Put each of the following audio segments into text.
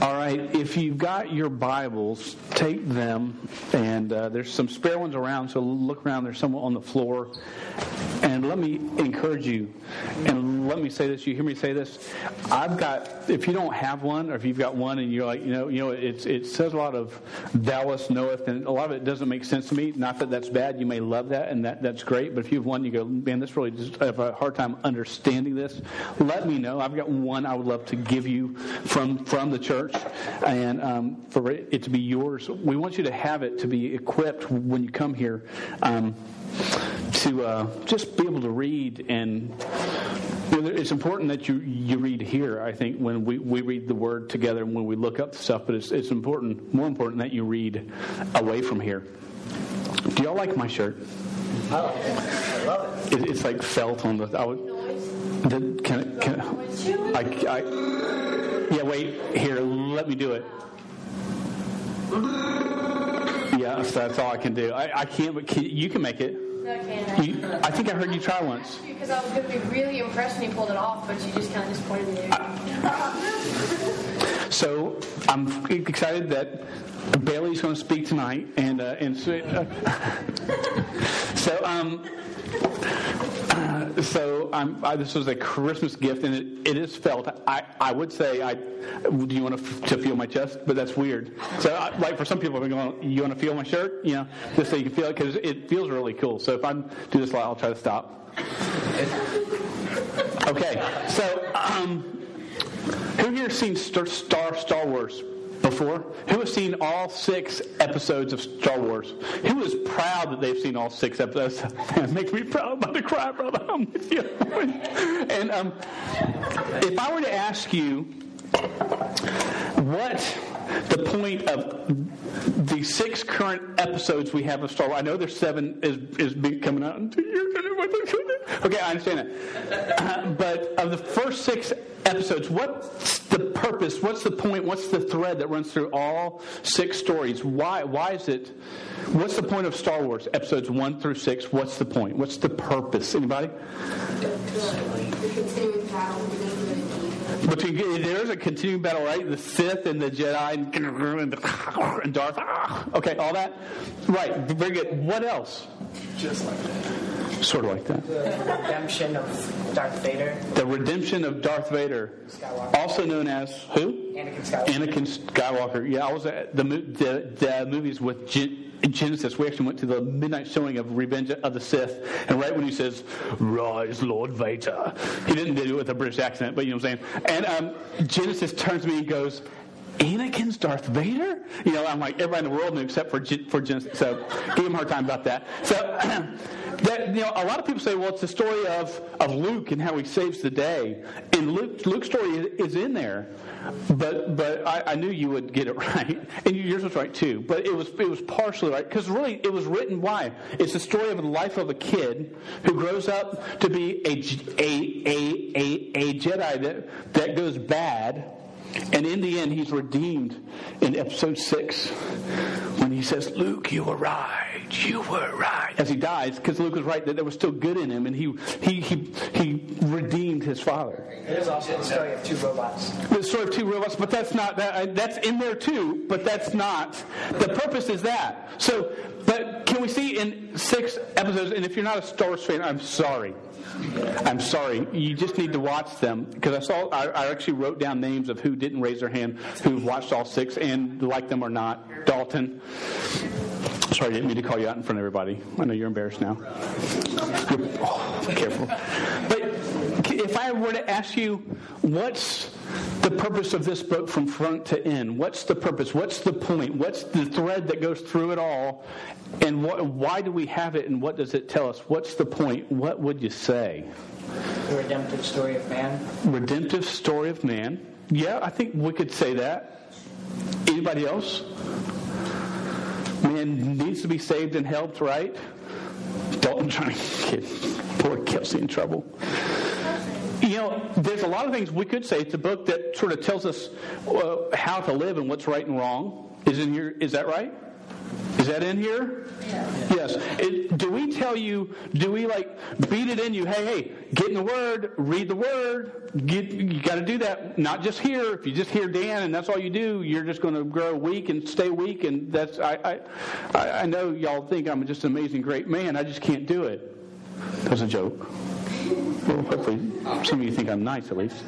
All right, if you've got your Bibles, take them, and uh, there's some spare ones around, so look around. There's some on the floor. And let me encourage you, and let me say this. You hear me say this? I've got, if you don't have one, or if you've got one and you're like, you know, you know, it's, it says a lot of thouest knoweth, and a lot of it doesn't make sense to me. Not that that's bad. You may love that, and that, that's great. But if you have one, you go, man, this really just, I have a hard time understanding this. Let me know. I've got one I would love to give you from, from the church and um, for it to be yours. We want you to have it to be equipped when you come here um, to uh, just be able to read and. Know, it's important that you, you read here, I think, when we, we read the Word together and when we look up stuff, but it's, it's important, more important that you read away from here. Do y'all like my shirt? I love it. I love it. it it's like felt on the. I would, the, can, can, I, I, yeah, wait, here, let me do it. Mm-hmm. Yes, that's all I can do. I, I can't, but can, you can make it. No. You, I think I heard you try once. Because I was going to be really impressed when you pulled it off, but you just kind of disappointed me there. so I'm excited that Bailey's going to speak tonight, and uh, and so, uh, so um. So I, this was a Christmas gift, and it, it is felt. I, I would say, I do you want to, to feel my chest? But that's weird. So, I, like for some people, I'm going, you want to feel my shirt? You know, just so you can feel it because it feels really cool. So if I do this, a lot, I'll try to stop. Okay, so um, who here seen Star Star Wars? Before? Who has seen all six episodes of Star Wars? Who is proud that they've seen all six episodes? it makes me proud. I'm about to cry, brother. I'm with you. and um, if I were to ask you what the point of the six current episodes we have of Star Wars. I know there's seven is is coming out. in two years. Okay, I understand that. Uh, but of the first six episodes, what's the purpose? What's the point? What's the thread that runs through all six stories? Why? Why is it? What's the point of Star Wars episodes one through six? What's the point? What's the purpose? Anybody? The continuing battle between there's a continuing battle, right? The Sith and the Jedi and, and Darth. Ah, okay, all that. Right. Very good. What else? Just like that. Sort of like that. The redemption of Darth Vader. The redemption of Darth Vader. Skywalker. Also known as who? Anakin Skywalker. Anakin Skywalker. Yeah, I was at the the, the movies with Genesis. We actually went to the midnight showing of Revenge of the Sith, and right when he says, "Rise, Lord Vader," he didn't do it with a British accent, but you know what I'm saying. And um, Genesis turns to me and goes. Anakin's Darth Vader? You know, I'm like, everybody in the world knew except for, for Genesis. So, give him a hard time about that. So, that, you know, a lot of people say, well, it's the story of, of Luke and how he saves the day. And Luke, Luke's story is in there. But but I, I knew you would get it right, and yours was right too. But it was it was partially right because really it was written. Why? It's the story of the life of a kid who grows up to be a a a a, a Jedi that that goes bad and in the end, he's redeemed in episode six when he says, Luke, you were right. You were right. As he dies, because Luke was right that there was still good in him, and he, he, he, he redeemed his father. It is also the story of two robots. The story of two robots, but that's not, that, uh, that's in there too, but that's not. The purpose is that. So, but can we see in six episodes, and if you're not a Star Wars fan, I'm sorry. I'm sorry. You just need to watch them because I saw. I, I, actually wrote down names of who didn't raise their hand, who watched all six and like them or not. Dalton. Sorry, I didn't mean to call you out in front of everybody. I know you're embarrassed now. Oh, careful. But if I were to ask you, what's the purpose of this book from front to end? What's the purpose? What's the point? What's the thread that goes through it all? And what, why do we have it? And what does it tell us? What's the point? What would you say? The redemptive story of man. Redemptive story of man. Yeah, I think we could say that. Anybody else? Man needs to be saved and helped, right? Dalton trying to get poor Kelsey in trouble. You know, there's a lot of things we could say. It's a book that sort of tells us uh, how to live and what's right and wrong. Is in your? Is that right? Is that in here? Yes. It, do we tell you, do we like beat it in you, hey, hey, get in the Word, read the Word, get, you got to do that, not just here. If you just hear Dan and that's all you do, you're just going to grow weak and stay weak. And that's, I, I, I know y'all think I'm just an amazing, great man. I just can't do it. That's a joke. Well, hopefully some of you think I'm nice at least.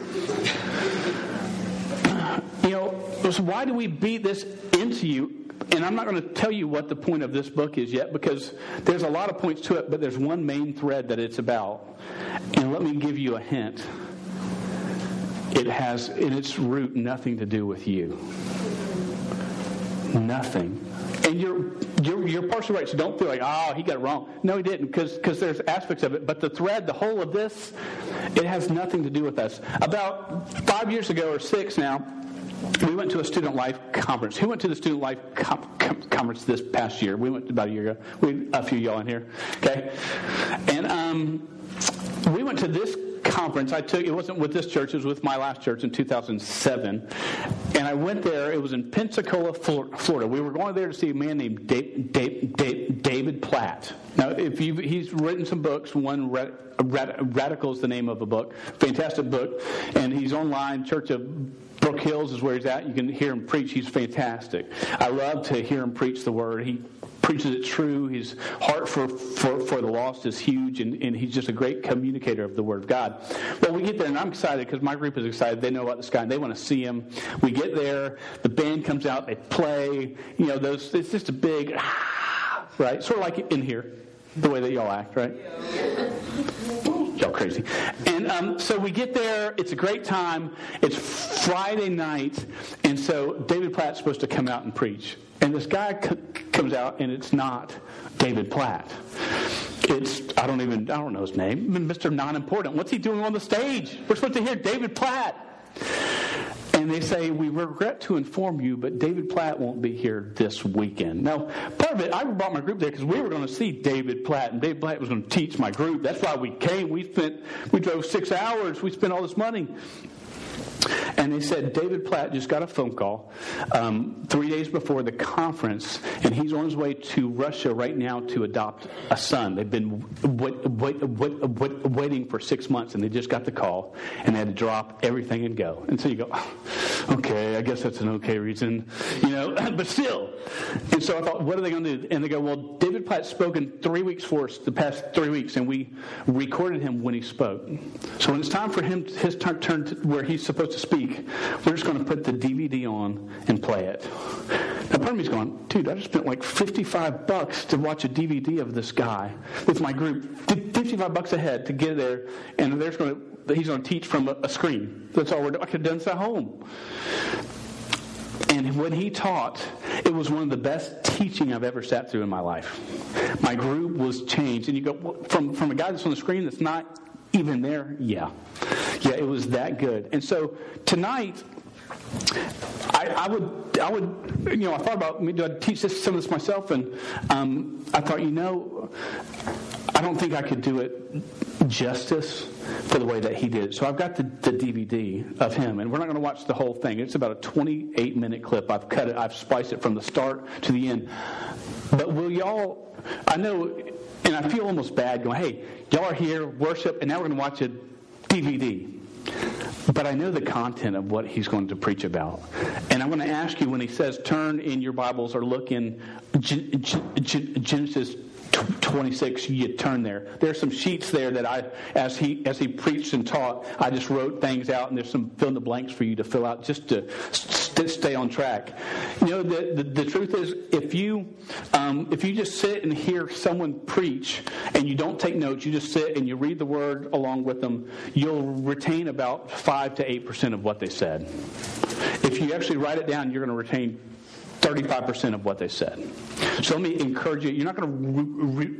You know, so why do we beat this into you and I'm not going to tell you what the point of this book is yet because there's a lot of points to it, but there's one main thread that it's about. And let me give you a hint. It has, in its root, nothing to do with you. Nothing. And you're, you're, you're partially right, so don't feel like, oh, he got it wrong. No, he didn't, because there's aspects of it. But the thread, the whole of this, it has nothing to do with us. About five years ago or six now, we went to a student life conference. Who went to the student life com- com- conference this past year? We went about a year ago. We a few y'all in here, okay? And um, we went to this conference. I took it wasn't with this church; it was with my last church in 2007. And I went there. It was in Pensacola, Florida. We were going there to see a man named David Platt. Now, if you he's written some books. One Radical is the name of a book. Fantastic book, and he's online. Church of Brook Hills is where he's at. You can hear him preach. He's fantastic. I love to hear him preach the word. He preaches it true. His heart for, for, for the lost is huge, and, and he's just a great communicator of the Word of God. Well, we get there, and I'm excited because my group is excited. They know about this guy, and they want to see him. We get there, the band comes out, they play. You know, those. It's just a big, ah, right? Sort of like in here, the way that y'all act, right? Y'all crazy. And um, so we get there. It's a great time. It's Friday night, and so David Platt's supposed to come out and preach. And this guy c- comes out, and it's not David Platt. It's I don't even I don't know his name, Mr. Non-Important. What's he doing on the stage? We're supposed to hear David Platt. And they say, We regret to inform you, but David Platt won't be here this weekend. Now, part of it, I brought my group there because we were going to see David Platt, and David Platt was going to teach my group. That's why we came. We spent, we drove six hours. We spent all this money. And they said David Platt just got a phone call um, three days before the conference, and he's on his way to Russia right now to adopt a son. They've been wait, wait, wait, waiting for six months, and they just got the call, and they had to drop everything and go. And so you go, okay, I guess that's an okay reason, you know, but still. And so I thought, what are they going to do? And they go, well, David Platt's spoken three weeks for us the past three weeks, and we recorded him when he spoke. So when it's time for him, his turn, turn where he's supposed to speak, we're just going to put the DVD on and play it. Now, part of me's going, dude, I just spent like 55 bucks to watch a DVD of this guy with my group. 55 bucks a head to get there, and there's going to, he's going to teach from a, a screen. That's all we're doing. I could have done this at home. And when he taught, it was one of the best teaching I've ever sat through in my life. My group was changed. And you go, from, from a guy that's on the screen that's not even there, yeah. Yeah, it was that good. And so tonight, I, I, would, I would, you know, I thought about. Do I teach this, some of this myself? And um, I thought, you know, I don't think I could do it justice for the way that he did. So I've got the, the DVD of him, and we're not going to watch the whole thing. It's about a 28 minute clip. I've cut it. I've spliced it from the start to the end. But will y'all? I know, and I feel almost bad going, "Hey, y'all are here, worship, and now we're going to watch a DVD." But I know the content of what he's going to preach about. And I'm going to ask you when he says turn in your Bibles or look in Genesis 26 you turn there. There's some sheets there that i as he as he preached and taught i just wrote things out and there's some fill in the blanks for you to fill out just to st- stay on track. You know the, the, the truth is if you um, if you just sit and hear someone preach and you don't take notes you just sit and you read the word along with them you'll retain about 5 to 8 percent of what they said. If you actually write it down you're going to retain 35% of what they said. So let me encourage you. You're not going to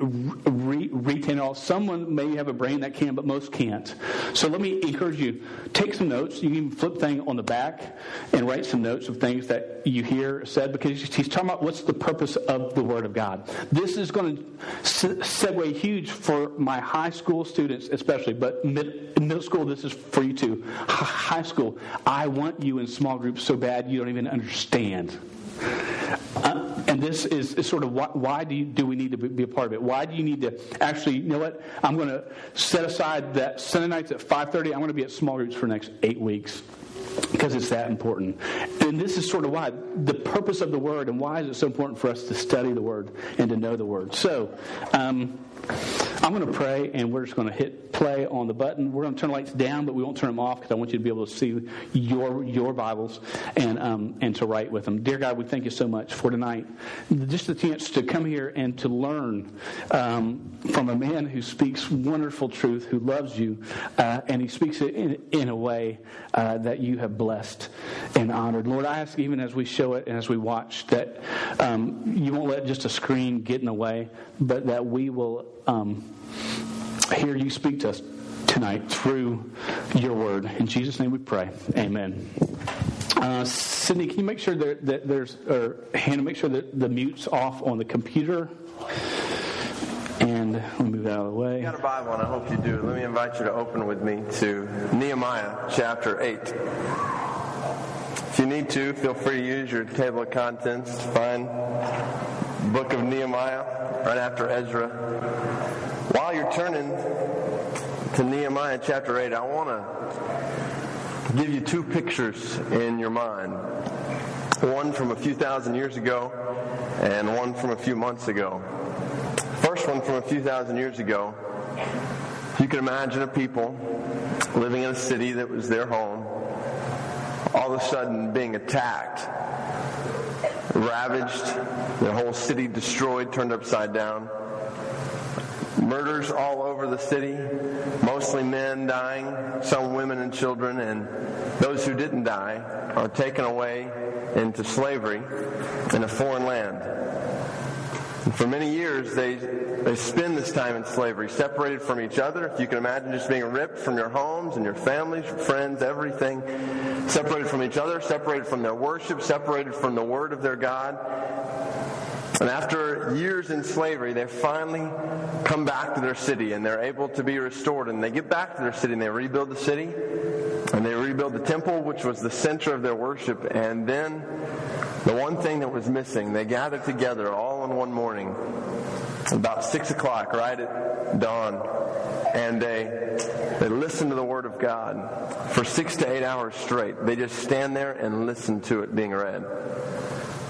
re- re- retain it all. Someone may have a brain that can, but most can't. So let me encourage you. Take some notes. You can flip thing on the back and write some notes of things that you hear said because he's talking about what's the purpose of the Word of God. This is going to segue huge for my high school students, especially, but mid- middle school, this is for you too. High school, I want you in small groups so bad you don't even understand. Uh, And this is, is sort of why, why do, you, do we need to be a part of it? Why do you need to actually, you know what? I'm going to set aside that Sunday nights at 5.30. I'm going to be at small groups for the next eight weeks because it's that important. And this is sort of why the purpose of the Word and why is it so important for us to study the Word and to know the Word. So, um, I'm going to pray, and we're just going to hit play on the button. We're going to turn the lights down, but we won't turn them off because I want you to be able to see your your Bibles and um, and to write with them. Dear God, we thank you so much for tonight, just the chance to come here and to learn um, from a man who speaks wonderful truth, who loves you, uh, and he speaks it in, in a way uh, that you have blessed and honored. Lord, I ask even as we show it and as we watch that um, you won't let just a screen get in the way, but that we will um, hear you speak to us tonight through your word. In Jesus' name we pray. Amen. Uh, Sydney, can you make sure that, that there's, or Hannah, make sure that the mute's off on the computer? And we'll move that out of the way. You got a Bible, and I hope you do. Let me invite you to open with me to Nehemiah chapter 8. If you need to, feel free to use your table of contents find book of Nehemiah right after Ezra. While you're turning to Nehemiah chapter 8, I want to give you two pictures in your mind. One from a few thousand years ago and one from a few months ago. First one from a few thousand years ago. You can imagine a people living in a city that was their home, all of a sudden being attacked, ravaged, their whole city destroyed, turned upside down. Murders all over the city, mostly men dying, some women and children, and those who didn't die are taken away into slavery in a foreign land. And for many years, they, they spend this time in slavery, separated from each other. If you can imagine just being ripped from your homes and your families, friends, everything, separated from each other, separated from their worship, separated from the word of their God. And after years in slavery, they finally come back to their city and they're able to be restored. And they get back to their city and they rebuild the city and they rebuild the temple, which was the center of their worship. And then the one thing that was missing, they gathered together all in one morning, about six o'clock, right at dawn, and they they listen to the Word of God for six to eight hours straight. They just stand there and listen to it being read.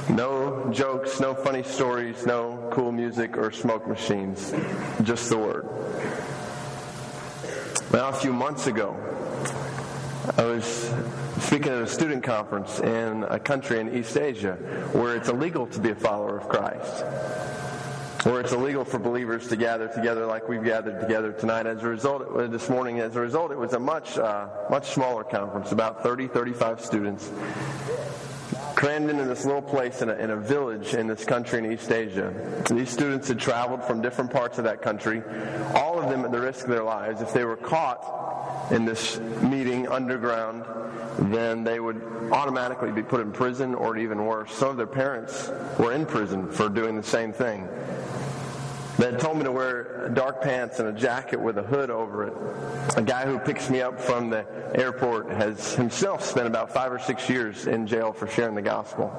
No jokes, no funny stories, no cool music or smoke machines, just the Word. Now, a few months ago, I was speaking at a student conference in a country in East Asia where it's illegal to be a follower of Christ. Where it's illegal for believers to gather together like we've gathered together tonight. As a result, this morning, as a result, it was a much, uh, much smaller conference, about 30, 35 students crammed into this little place in a, in a village in this country in East Asia. These students had traveled from different parts of that country, all of them at the risk of their lives. If they were caught in this meeting underground, then they would automatically be put in prison or even worse. Some of their parents were in prison for doing the same thing. Had told me to wear dark pants and a jacket with a hood over it. A guy who picks me up from the airport has himself spent about five or six years in jail for sharing the gospel.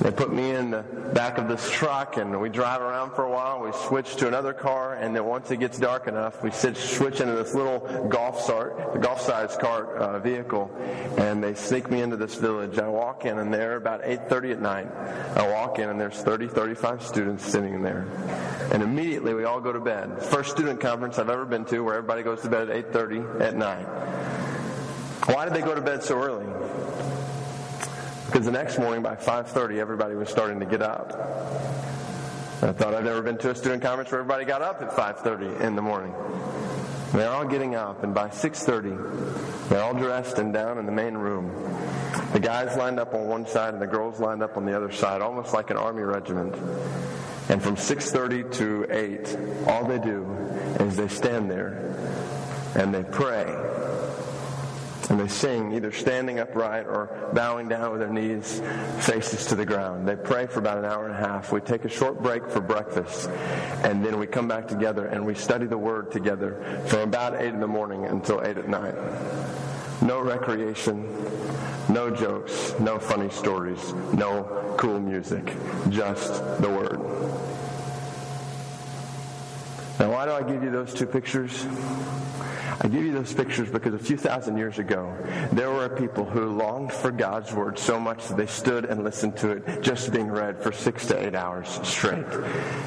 They put me in the back of this truck and we drive around for a while. We switch to another car and then once it gets dark enough, we switch into this little golf start, golf size cart uh, vehicle and they sneak me into this village. I walk in and there about 8.30 at night. I walk in and there's 30, 35 students sitting there. And immediately we all go to bed. First student conference I've ever been to where everybody goes to bed at 8.30 at night. Why did they go to bed so early? Because the next morning by 5.30, everybody was starting to get up. I thought I'd never been to a student conference where everybody got up at 5.30 in the morning. They're all getting up, and by 6.30, they're all dressed and down in the main room. The guys lined up on one side and the girls lined up on the other side, almost like an army regiment. And from 6.30 to 8, all they do is they stand there and they pray and they sing, either standing upright or bowing down with their knees, faces to the ground. They pray for about an hour and a half. We take a short break for breakfast, and then we come back together and we study the Word together from about 8 in the morning until 8 at night. No recreation, No jokes, no funny stories, no cool music, just the Word. Now, why do I give you those two pictures? I give you those pictures because a few thousand years ago, there were people who longed for God's Word so much that they stood and listened to it just being read for six to eight hours straight.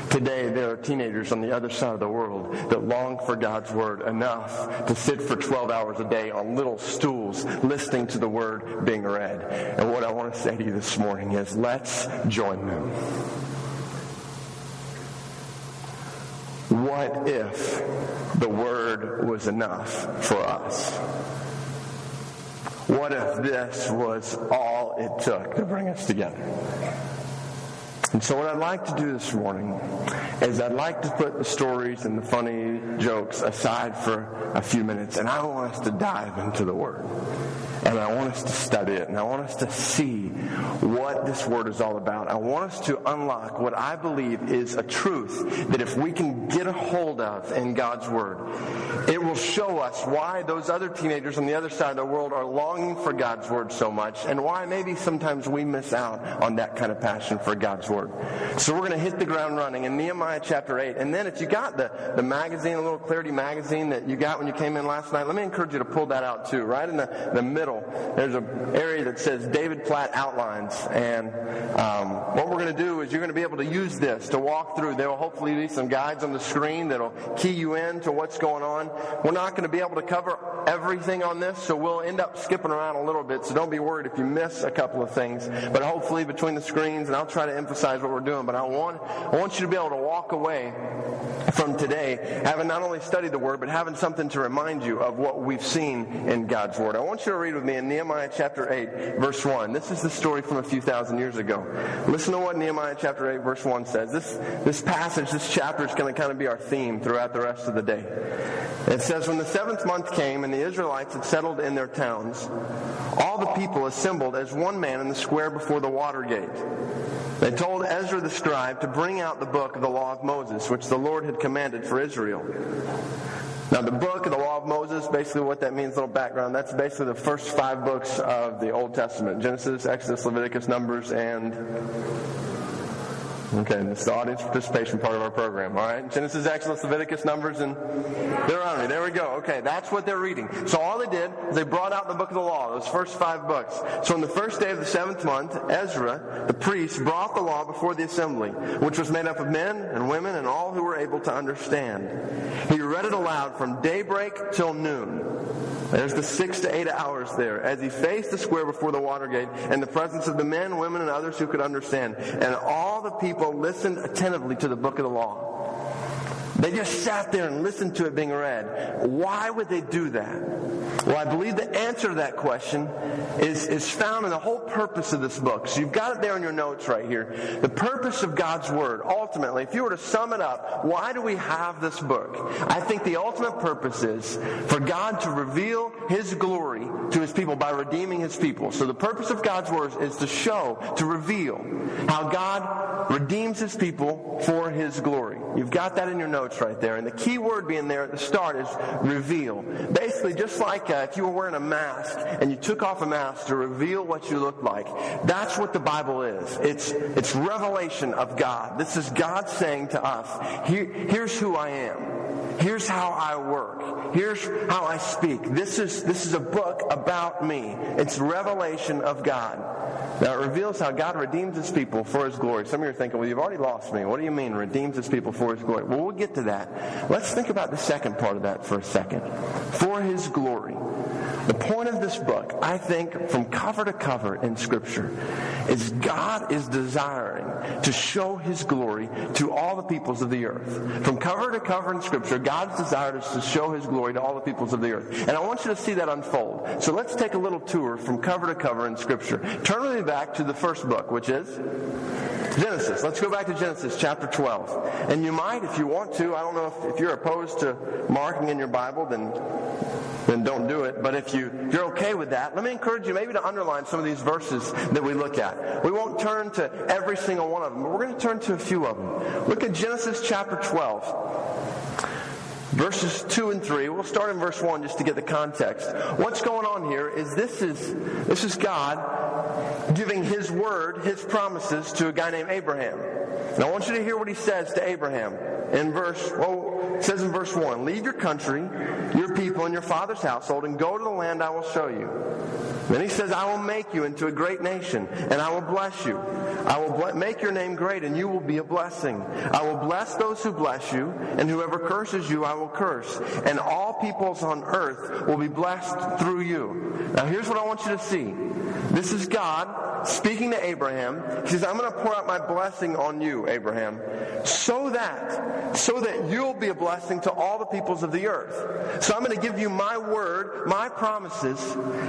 Today, there are teenagers on the other side of the world that long for God's Word enough to sit for 12 hours a day on little stools listening to the Word being read. And what I want to say to you this morning is let's join them. What if the Word was enough for us? What if this was all it took to bring us together? And so, what I'd like to do this morning is I'd like to put the stories and the funny jokes aside for a few minutes, and I want us to dive into the Word. And I want us to study it, and I want us to see what this Word is all about. I want us to unlock what I believe is a truth that if we can get a hold of in God's Word, it will show us why those other teenagers on the other side of the world are longing for God's Word so much, and why maybe sometimes we miss out on that kind of passion for God's Word. So we're going to hit the ground running in Nehemiah chapter 8. And then if you got the, the magazine, a little Clarity magazine that you got when you came in last night, let me encourage you to pull that out too. Right in the, the middle, there's an area that says David Platt Outlines. And um, what we're going to do is you're going to be able to use this to walk through. There will hopefully be some guides on the screen that'll key you in to what's going on. We're not going to be able to cover everything on this, so we'll end up skipping around a little bit. So don't be worried if you miss a couple of things. But hopefully between the screens, and I'll try to emphasize what we're doing, but I want, I want you to be able to walk away from today having not only studied the Word, but having something to remind you of what we've seen in God's Word. I want you to read with me in Nehemiah chapter 8, verse 1. This is the story from a few thousand years ago. Listen to what Nehemiah chapter 8, verse 1 says. This, this passage, this chapter is going to kind of be our theme throughout the rest of the day. It says, When the seventh month came and the Israelites had settled in their towns, all the people assembled as one man in the square before the water gate. They told Ezra the scribe to bring out the book of the law of Moses, which the Lord had commanded for Israel. Now, the book of the law of Moses, basically what that means, little background, that's basically the first five books of the Old Testament Genesis, Exodus, Leviticus, Numbers, and Okay, this is the audience participation part of our program. All right, Genesis, Exodus, Leviticus, Numbers, and Deuteronomy. There we go. Okay, that's what they're reading. So all they did is they brought out the book of the law, those first five books. So on the first day of the seventh month, Ezra, the priest, brought the law before the assembly, which was made up of men and women and all who were able to understand. He read it aloud from daybreak till noon. There's the six to eight hours there as he faced the square before the water gate in the presence of the men, women, and others who could understand. And all the people listened attentively to the book of the law. They just sat there and listened to it being read. Why would they do that? Well, I believe the answer to that question is, is found in the whole purpose of this book. So you've got it there in your notes right here. The purpose of God's Word, ultimately, if you were to sum it up, why do we have this book? I think the ultimate purpose is for God to reveal His glory to His people by redeeming His people. So the purpose of God's Word is to show, to reveal how God redeems His people for His glory. You've got that in your notes right there. And the key word being there at the start is reveal. Basically, just like uh, if you were wearing a mask and you took off a mask to reveal what you looked like, that's what the Bible is. It's, it's revelation of God. This is God saying to us, Here, here's who I am. Here's how I work. Here's how I speak. This is, this is a book about me. It's revelation of God. Now, it reveals how God redeems his people for his glory. Some of you are thinking, well, you've already lost me. What do you mean, redeems his people for his glory? Well, we'll get to that. Let's think about the second part of that for a second. For his glory. The point of this book, I think, from cover to cover in Scripture, is God is desiring to show His glory to all the peoples of the earth. From cover to cover in Scripture, God's desire is to show His glory to all the peoples of the earth. And I want you to see that unfold. So let's take a little tour from cover to cover in Scripture. Turn with me back to the first book, which is Genesis. Let's go back to Genesis chapter 12. And you might, if you want to, I don't know if, if you're opposed to marking in your Bible, then then don't do it. But if you, you're okay with that, let me encourage you maybe to underline some of these verses that we look at. We won't turn to every single one of them, but we're going to turn to a few of them. Look at Genesis chapter 12. Verses 2 and 3. We'll start in verse 1 just to get the context. What's going on here is this is this is God giving his word, his promises to a guy named Abraham. And I want you to hear what he says to Abraham in verse well, it says in verse 1, "Leave your country, your people and your father's household and go to the land I will show you." Then he says, I will make you into a great nation, and I will bless you. I will make your name great, and you will be a blessing. I will bless those who bless you, and whoever curses you, I will curse. And all peoples on earth will be blessed through you. Now, here's what I want you to see. This is God speaking to Abraham. He says, I'm going to pour out my blessing on you, Abraham, so that, so that you'll be a blessing to all the peoples of the earth. So I'm going to give you my word, my promises,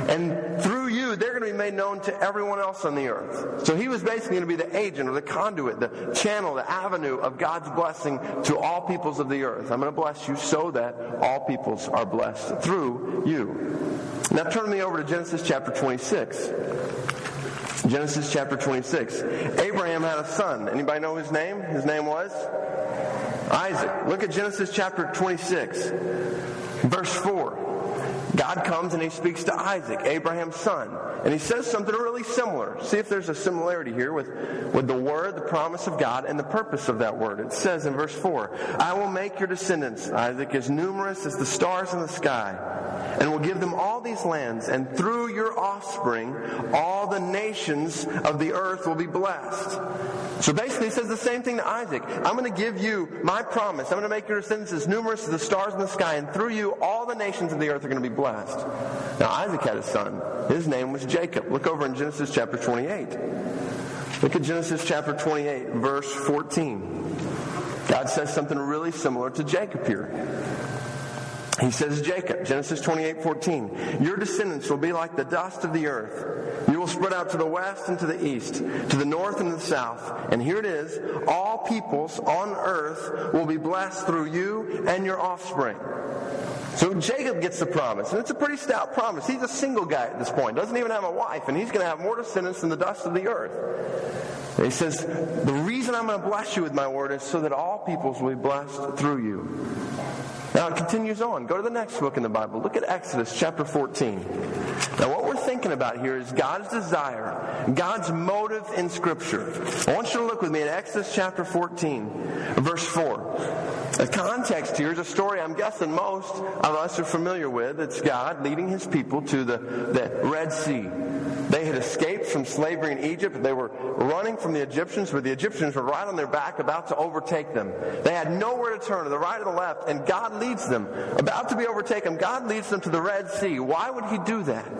and through you, they're going to be made known to everyone else on the earth. So he was basically going to be the agent or the conduit, the channel, the avenue of God's blessing to all peoples of the earth. I'm going to bless you so that all peoples are blessed through you. Now turn me over to Genesis chapter 26. Genesis chapter 26. Abraham had a son. Anybody know his name? His name was Isaac. Look at Genesis chapter 26, verse 4. God comes and he speaks to Isaac, Abraham's son, and he says something really similar. See if there's a similarity here with, with the word, the promise of God, and the purpose of that word. It says in verse 4, I will make your descendants, Isaac, as numerous as the stars in the sky, and will give them all these lands, and through your offspring, all the nations of the earth will be blessed. So basically, he says the same thing to Isaac. I'm going to give you my promise. I'm going to make your descendants as numerous as the stars in the sky, and through you, all the nations of the earth are going to be blessed blessed. Now, Isaac had a son. His name was Jacob. Look over in Genesis chapter 28. Look at Genesis chapter 28, verse 14. God says something really similar to Jacob here. He says, Jacob, Genesis 28, 14, your descendants will be like the dust of the earth. You will spread out to the west and to the east, to the north and the south. And here it is, all peoples on earth will be blessed through you and your offspring. So Jacob gets the promise, and it's a pretty stout promise. He's a single guy at this point, doesn't even have a wife, and he's going to have more descendants than the dust of the earth. And he says, The reason I'm going to bless you with my word is so that all peoples will be blessed through you. Now it continues on. Go to the next book in the Bible. Look at Exodus chapter 14. Now what we're thinking about here is God's desire, God's motive in Scripture. I want you to look with me at Exodus chapter 14, verse 4. The context here is a story I'm guessing most of us are familiar with. It's God leading his people to the, the Red Sea. They had escaped from slavery in Egypt. They were running from the Egyptians, but the Egyptians were right on their back, about to overtake them. They had nowhere to turn, to the right or the left, and God leads them. About to be overtaken, God leads them to the Red Sea. Why would he do that?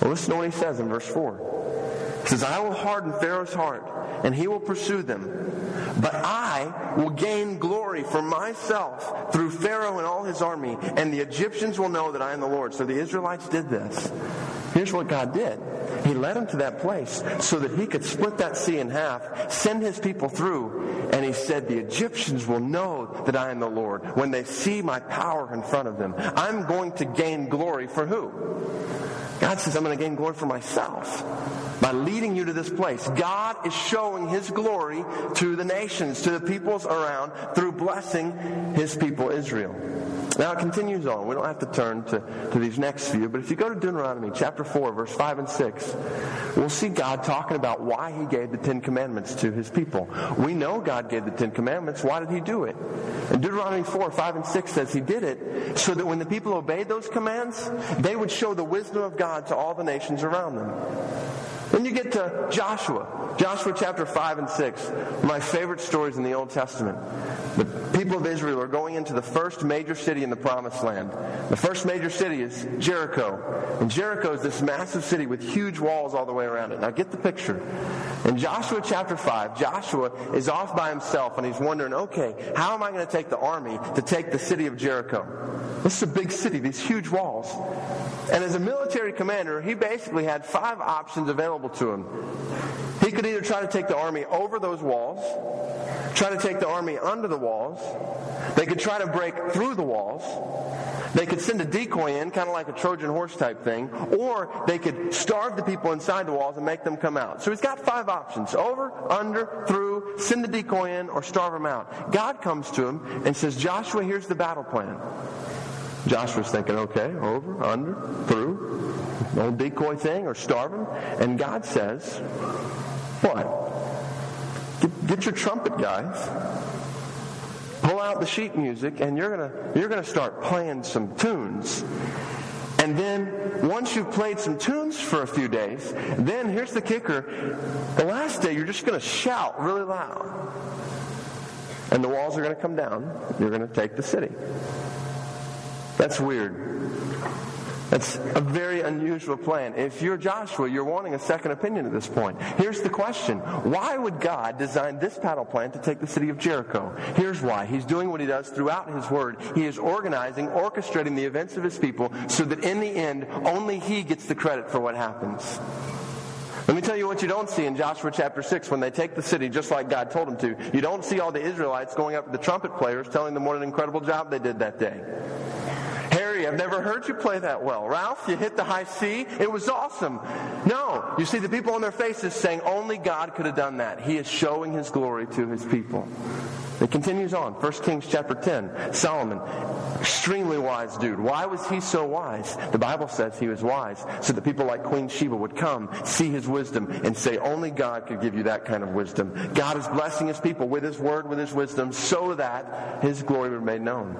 Well, listen to what he says in verse 4. He says, I will harden Pharaoh's heart, and he will pursue them. But I will gain glory for myself through Pharaoh and all his army, and the Egyptians will know that I am the Lord. So the Israelites did this. Here's what God did. He led them to that place so that he could split that sea in half, send his people through, and he said, The Egyptians will know that I am the Lord when they see my power in front of them. I'm going to gain glory for who? God says, I'm going to gain glory for myself by leading you to this place. God is showing His glory to the nations, to the peoples around, through blessing His people Israel. Now it continues on. We don't have to turn to, to these next few, but if you go to Deuteronomy chapter 4, verse 5 and 6, we'll see God talking about why He gave the Ten Commandments to His people. We know God gave the Ten Commandments. Why did He do it? And Deuteronomy 4, 5 and 6 says He did it so that when the people obeyed those commands, they would show the wisdom of God to all the nations around them. Then you get to Joshua. Joshua chapter 5 and 6. My favorite stories in the Old Testament. The people of Israel are going into the first major city in the promised land. The first major city is Jericho. And Jericho is this massive city with huge walls all the way around it. Now get the picture. In Joshua chapter 5, Joshua is off by himself and he's wondering, okay, how am I going to take the army to take the city of Jericho? This is a big city, these huge walls. And as a military commander, he basically had five options available to him. He could either try to take the army over those walls, try to take the army under the walls, they could try to break through the walls, They could send a decoy in, kind of like a Trojan horse type thing, or they could starve the people inside the walls and make them come out. So he's got five options over, under, through, send the decoy in, or starve them out. God comes to him and says, Joshua, here's the battle plan. Joshua's thinking, okay, over, under, through, old decoy thing, or starve them. And God says, what? Get, get your trumpet, guys. Pull out the sheet music and you're gonna you're gonna start playing some tunes. And then once you've played some tunes for a few days then here's the kicker. The last day you're just gonna shout really loud. And the walls are gonna come down. You're gonna take the city that's weird that's a very unusual plan. If you're Joshua, you're wanting a second opinion at this point. Here's the question. Why would God design this battle plan to take the city of Jericho? Here's why. He's doing what he does throughout his word. He is organizing, orchestrating the events of his people so that in the end, only he gets the credit for what happens. Let me tell you what you don't see in Joshua chapter 6 when they take the city just like God told them to. You don't see all the Israelites going up to the trumpet players telling them what an incredible job they did that day. I've never heard you play that well. Ralph, you hit the high C. It was awesome. No, you see the people on their faces saying only God could have done that. He is showing his glory to his people. It continues on. 1 Kings chapter 10. Solomon, extremely wise dude. Why was he so wise? The Bible says he was wise so that people like Queen Sheba would come, see his wisdom, and say, only God could give you that kind of wisdom. God is blessing his people with his word, with his wisdom, so that his glory would be made known.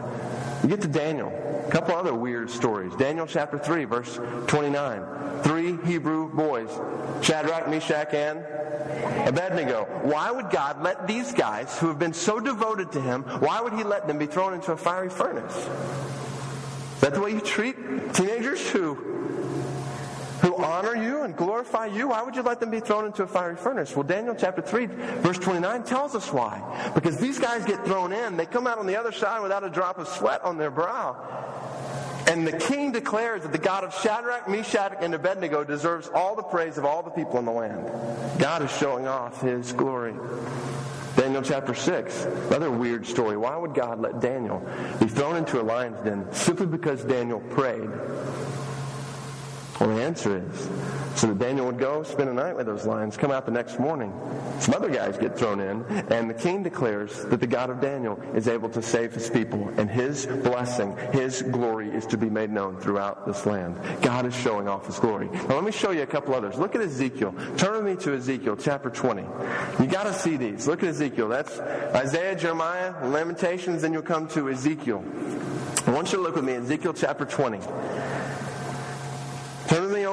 You get to Daniel. A couple other weird stories. Daniel chapter 3, verse 29. Three Hebrew boys, Shadrach, Meshach, and Abednego. Why would God let these guys who have been so devoted to him, why would he let them be thrown into a fiery furnace? Is that the way you treat teenagers who who honor you and glorify you, why would you let them be thrown into a fiery furnace? Well, Daniel chapter 3, verse 29 tells us why. Because these guys get thrown in, they come out on the other side without a drop of sweat on their brow. And the king declares that the God of Shadrach, Meshach, and Abednego deserves all the praise of all the people in the land. God is showing off his glory. Daniel chapter 6, another weird story. Why would God let Daniel be thrown into a lion's den simply because Daniel prayed? Well, the answer is so that Daniel would go spend a night with those lions, come out the next morning. Some other guys get thrown in, and the king declares that the God of Daniel is able to save his people, and his blessing, his glory is to be made known throughout this land. God is showing off his glory. Now, let me show you a couple others. Look at Ezekiel. Turn with me to Ezekiel chapter 20. You got to see these. Look at Ezekiel. That's Isaiah, Jeremiah, Lamentations, then you'll come to Ezekiel. I want you to look with me, Ezekiel chapter 20.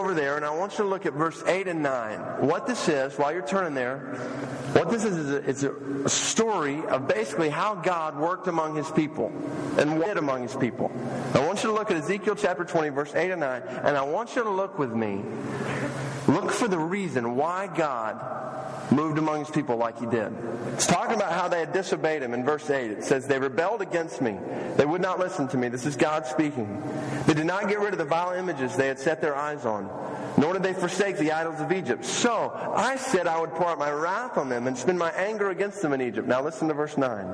Over there, and I want you to look at verse 8 and 9. What this is, while you're turning there, what this is, is a, it's a story of basically how God worked among his people and what among his people. I want you to look at Ezekiel chapter 20, verse 8 and 9, and I want you to look with me. Look for the reason why God moved among his people like he did. It's talking about how they had disobeyed him in verse 8. It says, They rebelled against me. They would not listen to me. This is God speaking. They did not get rid of the vile images they had set their eyes on, nor did they forsake the idols of Egypt. So I said I would pour out my wrath on them and spend my anger against them in Egypt. Now listen to verse 9.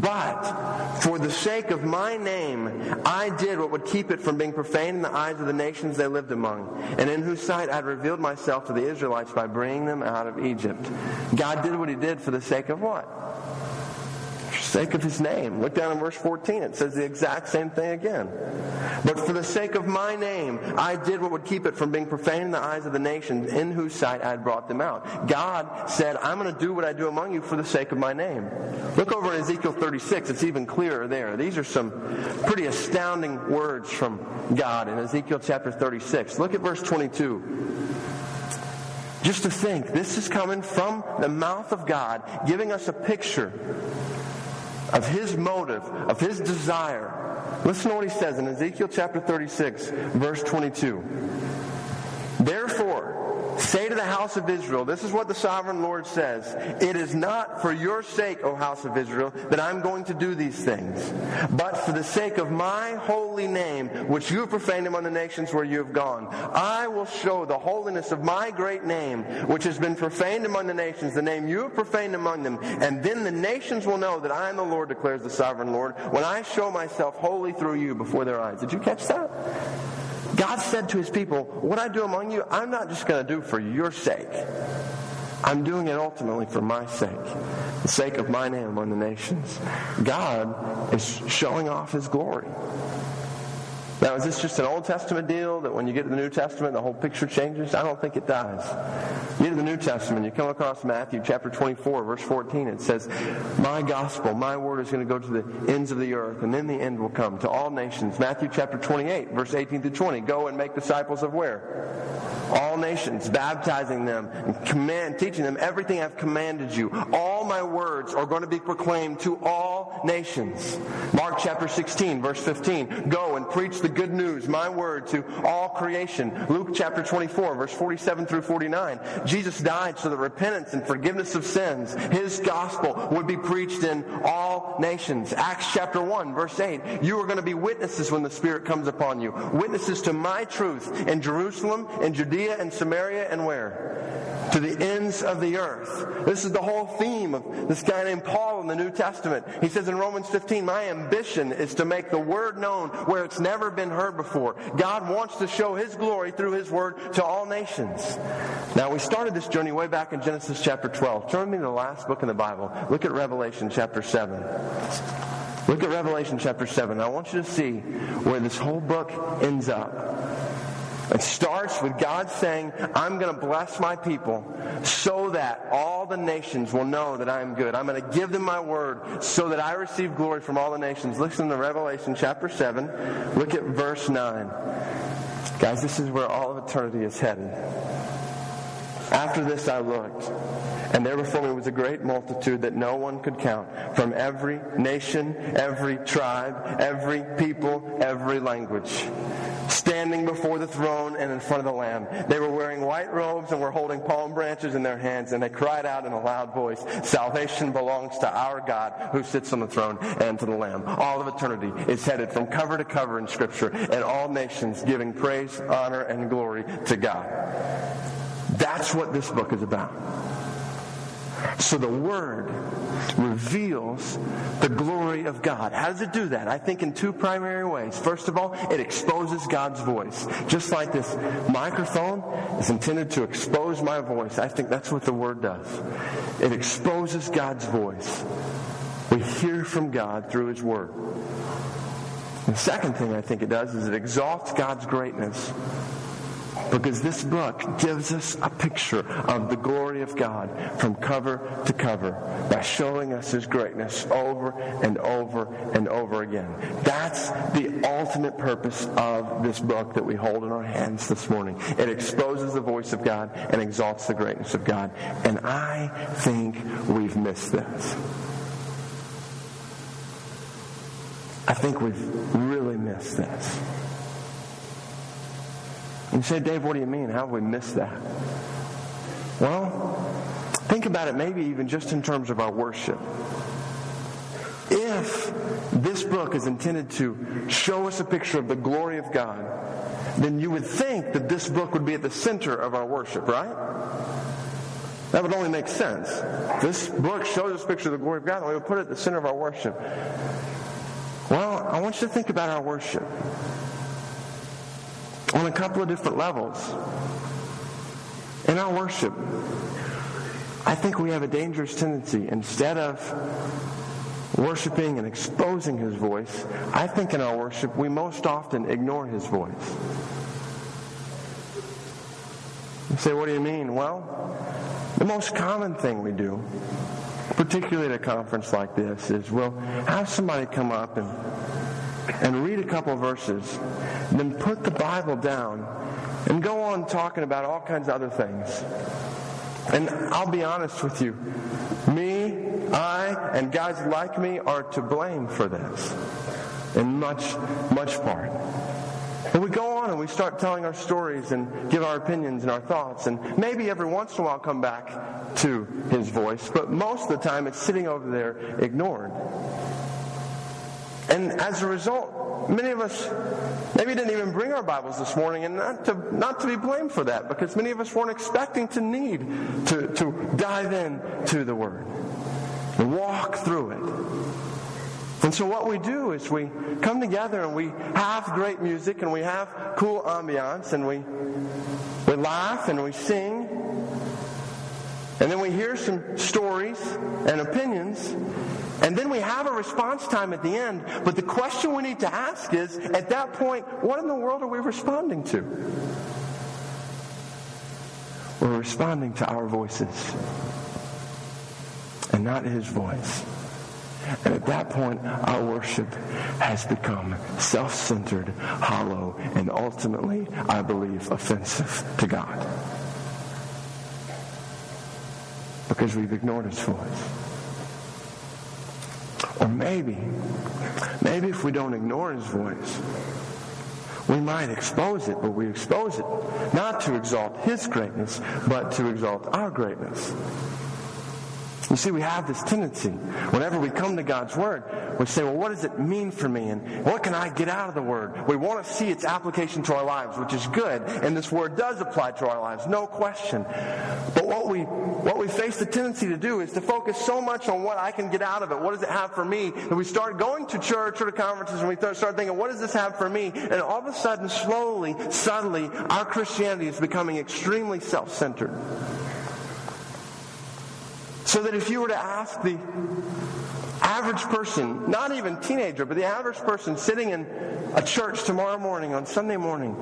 But for the sake of my name, I did what would keep it from being profaned in the eyes of the nations they lived among, and in whose sight I had revealed myself to the Israelites by bringing them out of Egypt. God did what he did for the sake of what? Sake of his name. Look down in verse 14. It says the exact same thing again. But for the sake of my name, I did what would keep it from being profaned in the eyes of the nations in whose sight I had brought them out. God said, I'm going to do what I do among you for the sake of my name. Look over in Ezekiel 36. It's even clearer there. These are some pretty astounding words from God in Ezekiel chapter 36. Look at verse 22. Just to think, this is coming from the mouth of God, giving us a picture of his motive, of his desire. Listen to what he says in Ezekiel chapter 36, verse 22. Therefore, Say to the house of Israel, this is what the sovereign Lord says. It is not for your sake, O house of Israel, that I'm going to do these things, but for the sake of my holy name, which you have profaned among the nations where you have gone. I will show the holiness of my great name, which has been profaned among the nations, the name you have profaned among them. And then the nations will know that I am the Lord, declares the sovereign Lord, when I show myself holy through you before their eyes. Did you catch that? God said to his people, What I do among you, I'm not just going to do for your sake. I'm doing it ultimately for my sake, the sake of my name among the nations. God is showing off his glory. Now, is this just an Old Testament deal that when you get to the New Testament, the whole picture changes? I don't think it does. New Testament, you come across Matthew chapter 24, verse 14. It says, My gospel, my word is going to go to the ends of the earth, and then the end will come to all nations. Matthew chapter 28, verse 18 to 20. Go and make disciples of where? All nations, baptizing them and command, teaching them everything I've commanded you. All my words are going to be proclaimed to all nations. Mark chapter 16, verse 15. Go and preach the good news, my word, to all creation. Luke chapter 24, verse 47 through 49. Jesus died so that repentance and forgiveness of sins, his gospel, would be preached in all nations. Acts chapter 1, verse 8. You are going to be witnesses when the Spirit comes upon you. Witnesses to my truth in Jerusalem, in Judea, Judea and Samaria and where? To the ends of the earth. This is the whole theme of this guy named Paul in the New Testament. He says in Romans 15, My ambition is to make the word known where it's never been heard before. God wants to show his glory through his word to all nations. Now, we started this journey way back in Genesis chapter 12. Turn me to the last book in the Bible. Look at Revelation chapter 7. Look at Revelation chapter 7. I want you to see where this whole book ends up. It starts with God saying, I'm going to bless my people so that all the nations will know that I am good. I'm going to give them my word so that I receive glory from all the nations. Listen to Revelation chapter 7. Look at verse 9. Guys, this is where all of eternity is headed. After this I looked, and there before me was a great multitude that no one could count, from every nation, every tribe, every people, every language standing before the throne and in front of the Lamb. They were wearing white robes and were holding palm branches in their hands, and they cried out in a loud voice, Salvation belongs to our God who sits on the throne and to the Lamb. All of eternity is headed from cover to cover in Scripture, and all nations giving praise, honor, and glory to God. That's what this book is about. So the Word reveals the glory of God. How does it do that? I think in two primary ways. First of all, it exposes God's voice. Just like this microphone is intended to expose my voice, I think that's what the Word does. It exposes God's voice. We hear from God through His Word. The second thing I think it does is it exalts God's greatness because this book gives us a picture of the glory of God from cover to cover by showing us His greatness over and over and over again. That's the ultimate purpose of this book that we hold in our hands this morning. It exposes the voice of God and exalts the greatness of God. And I think we've missed this. I think we've really missed this. You say, Dave, what do you mean? How have we missed that? Well, think about it maybe even just in terms of our worship. If this book is intended to show us a picture of the glory of God, then you would think that this book would be at the center of our worship, right? That would only make sense. This book shows us a picture of the glory of God, and we would put it at the center of our worship. Well, I want you to think about our worship on a couple of different levels. In our worship, I think we have a dangerous tendency, instead of worshiping and exposing his voice, I think in our worship we most often ignore his voice. You say, what do you mean? Well, the most common thing we do, particularly at a conference like this, is we'll have somebody come up and and read a couple verses, then put the Bible down and go on talking about all kinds of other things. And I'll be honest with you, me, I, and guys like me are to blame for this in much, much part. And we go on and we start telling our stories and give our opinions and our thoughts, and maybe every once in a while come back to his voice, but most of the time it's sitting over there ignored. And as a result, many of us maybe didn't even bring our Bibles this morning, and not to, not to be blamed for that, because many of us weren't expecting to need to, to dive in to the Word and walk through it. And so what we do is we come together and we have great music and we have cool ambiance and we, we laugh and we sing. And then we hear some stories and opinions and then we have a response time at the end. But the question we need to ask is at that point, what in the world are we responding to? We're responding to our voices and not his voice. And at that point, our worship has become self centered, hollow, and ultimately, I believe, offensive to God. Because we've ignored his voice. Maybe, maybe if we don't ignore his voice, we might expose it, but we expose it not to exalt his greatness, but to exalt our greatness. You see, we have this tendency, whenever we come to God's Word, we say, well, what does it mean for me? And what can I get out of the Word? We want to see its application to our lives, which is good. And this Word does apply to our lives, no question. But what we face the tendency to do is to focus so much on what I can get out of it. What does it have for me? And we start going to church or to conferences and we start thinking, what does this have for me? And all of a sudden, slowly, subtly, our Christianity is becoming extremely self-centered. So that if you were to ask the average person, not even teenager, but the average person sitting in a church tomorrow morning on Sunday morning,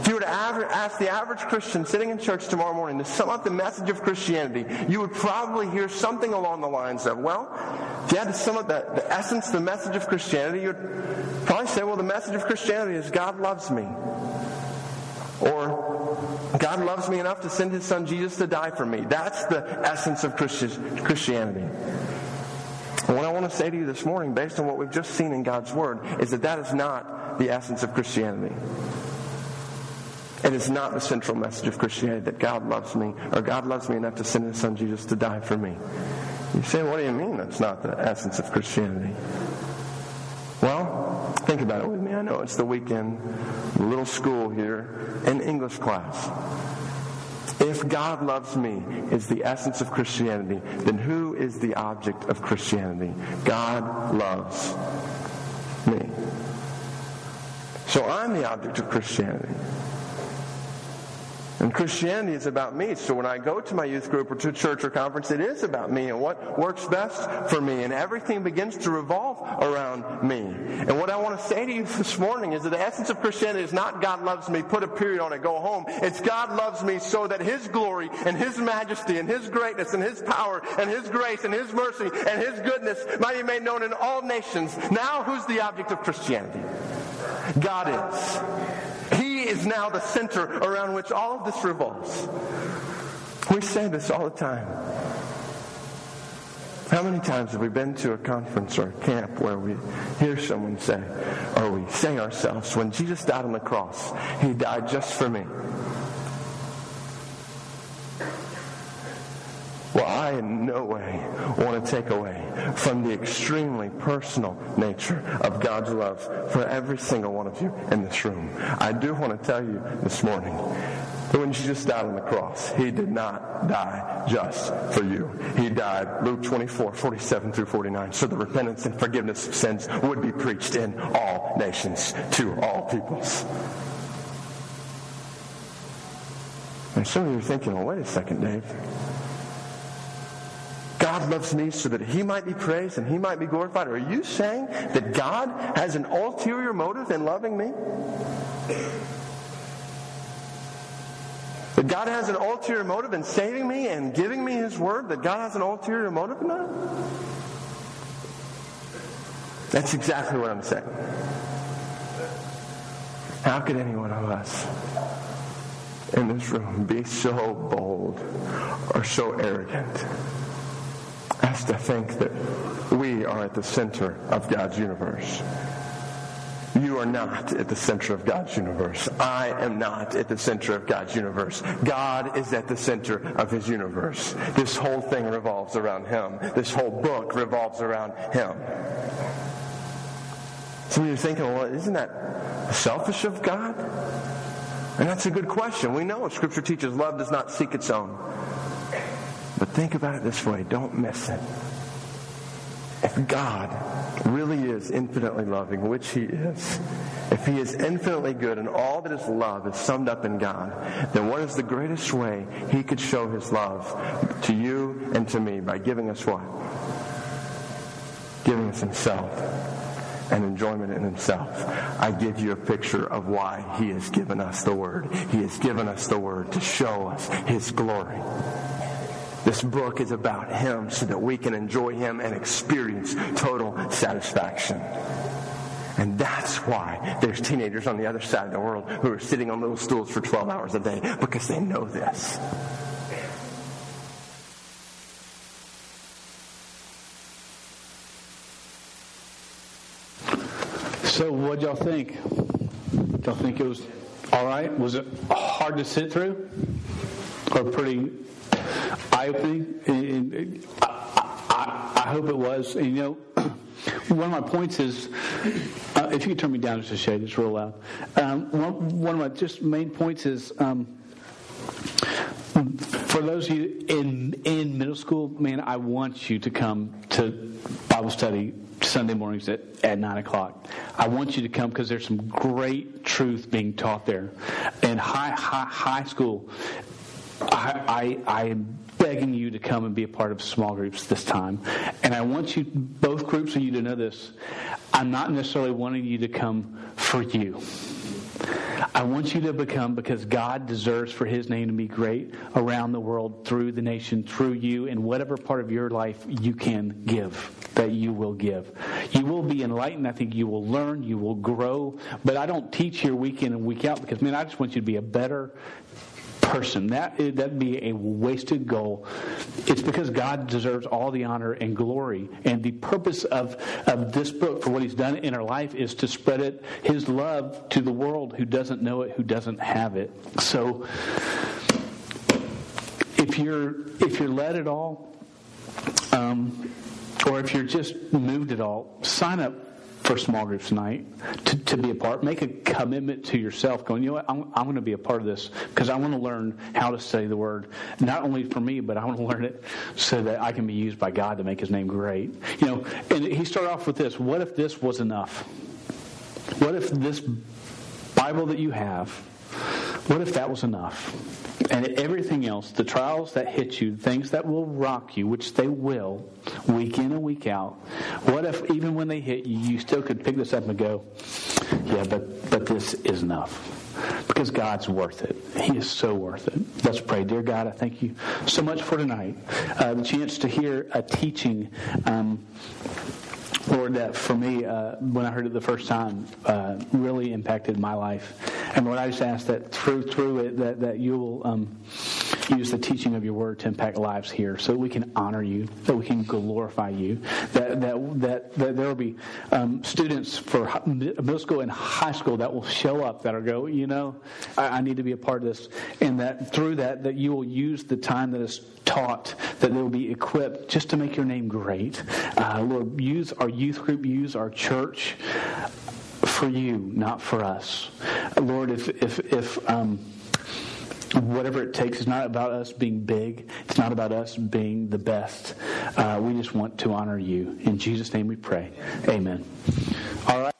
if you were to ask the average Christian sitting in church tomorrow morning to sum up the message of Christianity, you would probably hear something along the lines of, well, if you had to sum up the, the essence, the message of Christianity, you'd probably say, well, the message of Christianity is God loves me. Or God loves me enough to send his son Jesus to die for me. That's the essence of Christianity. What I want to say to you this morning, based on what we've just seen in God's Word, is that that is not the essence of Christianity. It is not the central message of Christianity that God loves me, or God loves me enough to send his son Jesus to die for me. You say, what do you mean that's not the essence of Christianity? Well, think about it with me. I know it's the weekend, little school here, in English class. If God loves me is the essence of Christianity, then who is the object of Christianity? God loves me. So I'm the object of Christianity. And Christianity is about me. So when I go to my youth group or to church or conference, it is about me and what works best for me. And everything begins to revolve around me. And what I want to say to you this morning is that the essence of Christianity is not God loves me, put a period on it, go home. It's God loves me so that His glory and His majesty and His greatness and His power and His grace and His mercy and His goodness might be made known in all nations. Now who's the object of Christianity? God is now the center around which all of this revolves. We say this all the time. How many times have we been to a conference or a camp where we hear someone say, or we say ourselves, when Jesus died on the cross, he died just for me. Well, I in no way want to take away from the extremely personal nature of God's love for every single one of you in this room. I do want to tell you this morning that when Jesus died on the cross, he did not die just for you. He died, Luke 24, 47 through 49, so the repentance and forgiveness of sins would be preached in all nations to all peoples. And some of you are thinking, well, wait a second, Dave. God loves me so that he might be praised and he might be glorified. Are you saying that God has an ulterior motive in loving me? That God has an ulterior motive in saving me and giving me his word? That God has an ulterior motive in that? That's exactly what I'm saying. How could any one of us in this room be so bold or so arrogant to think that we are at the center of God's universe. You are not at the center of God's universe. I am not at the center of God's universe. God is at the center of his universe. This whole thing revolves around him. This whole book revolves around him. Of you are thinking, well, isn't that selfish of God? And that's a good question. We know Scripture teaches love does not seek its own. But think about it this way don't miss it. If God really is infinitely loving, which He is, if He is infinitely good and all that is love is summed up in God, then what is the greatest way He could show His love to you and to me? By giving us what? Giving us Himself and enjoyment in himself. I give you a picture of why he has given us the word. He has given us the word to show us his glory. This book is about Him so that we can enjoy Him and experience total satisfaction. And that's why there's teenagers on the other side of the world who are sitting on little stools for 12 hours a day because they know this. So, what y'all think? Y'all think it was all right? Was it hard to sit through, or pretty eye-opening? I, I, I hope it was. And, you know, one of my points is, uh, if you could turn me down just a shade, it's real loud. Um, one, one, of my just main points is. Um, for those of you in in middle school, man, I want you to come to Bible study Sunday mornings at, at 9 o'clock. I want you to come because there's some great truth being taught there. In high, high, high school, I, I, am begging you to come and be a part of small groups this time. And I want you, both groups of you to know this. I'm not necessarily wanting you to come for you. I want you to become because God deserves for His name to be great around the world through the nation, through you, in whatever part of your life you can give, that you will give. You will be enlightened. I think you will learn, you will grow. But I don't teach here week in and week out because, man, I just want you to be a better person. That that'd be a wasted goal. It's because God deserves all the honor and glory. And the purpose of, of this book for what he's done in our life is to spread it his love to the world who doesn't know it, who doesn't have it. So if you're if you're led at all, um, or if you're just moved at all, sign up for small groups tonight to, to be a part. Make a commitment to yourself, going, you know what, I'm, I'm going to be a part of this because I want to learn how to say the word, not only for me, but I want to learn it so that I can be used by God to make His name great. You know, and he started off with this: What if this was enough? What if this Bible that you have? What if that was enough? And everything else, the trials that hit you, things that will rock you, which they will, week in and week out. What if even when they hit you, you still could pick this up and go, yeah, but, but this is enough? Because God's worth it. He is so worth it. Let's pray. Dear God, I thank you so much for tonight. Uh, the chance to hear a teaching. Um, Lord, that for me, uh, when I heard it the first time, uh, really impacted my life. And Lord, I just ask that through through it, that that you will um, use the teaching of your word to impact lives here, so that we can honor you, that we can glorify you, that that that, that there will be um, students for middle school and high school that will show up that will go, you know, I, I need to be a part of this, and that through that that you will use the time that is taught, that they will be equipped just to make your name great. Uh, Lord, use our youth group, use our church for you, not for us. Lord, if if if um, whatever it takes, it's not about us being big. It's not about us being the best. Uh, we just want to honor you. In Jesus' name, we pray. Amen. All right.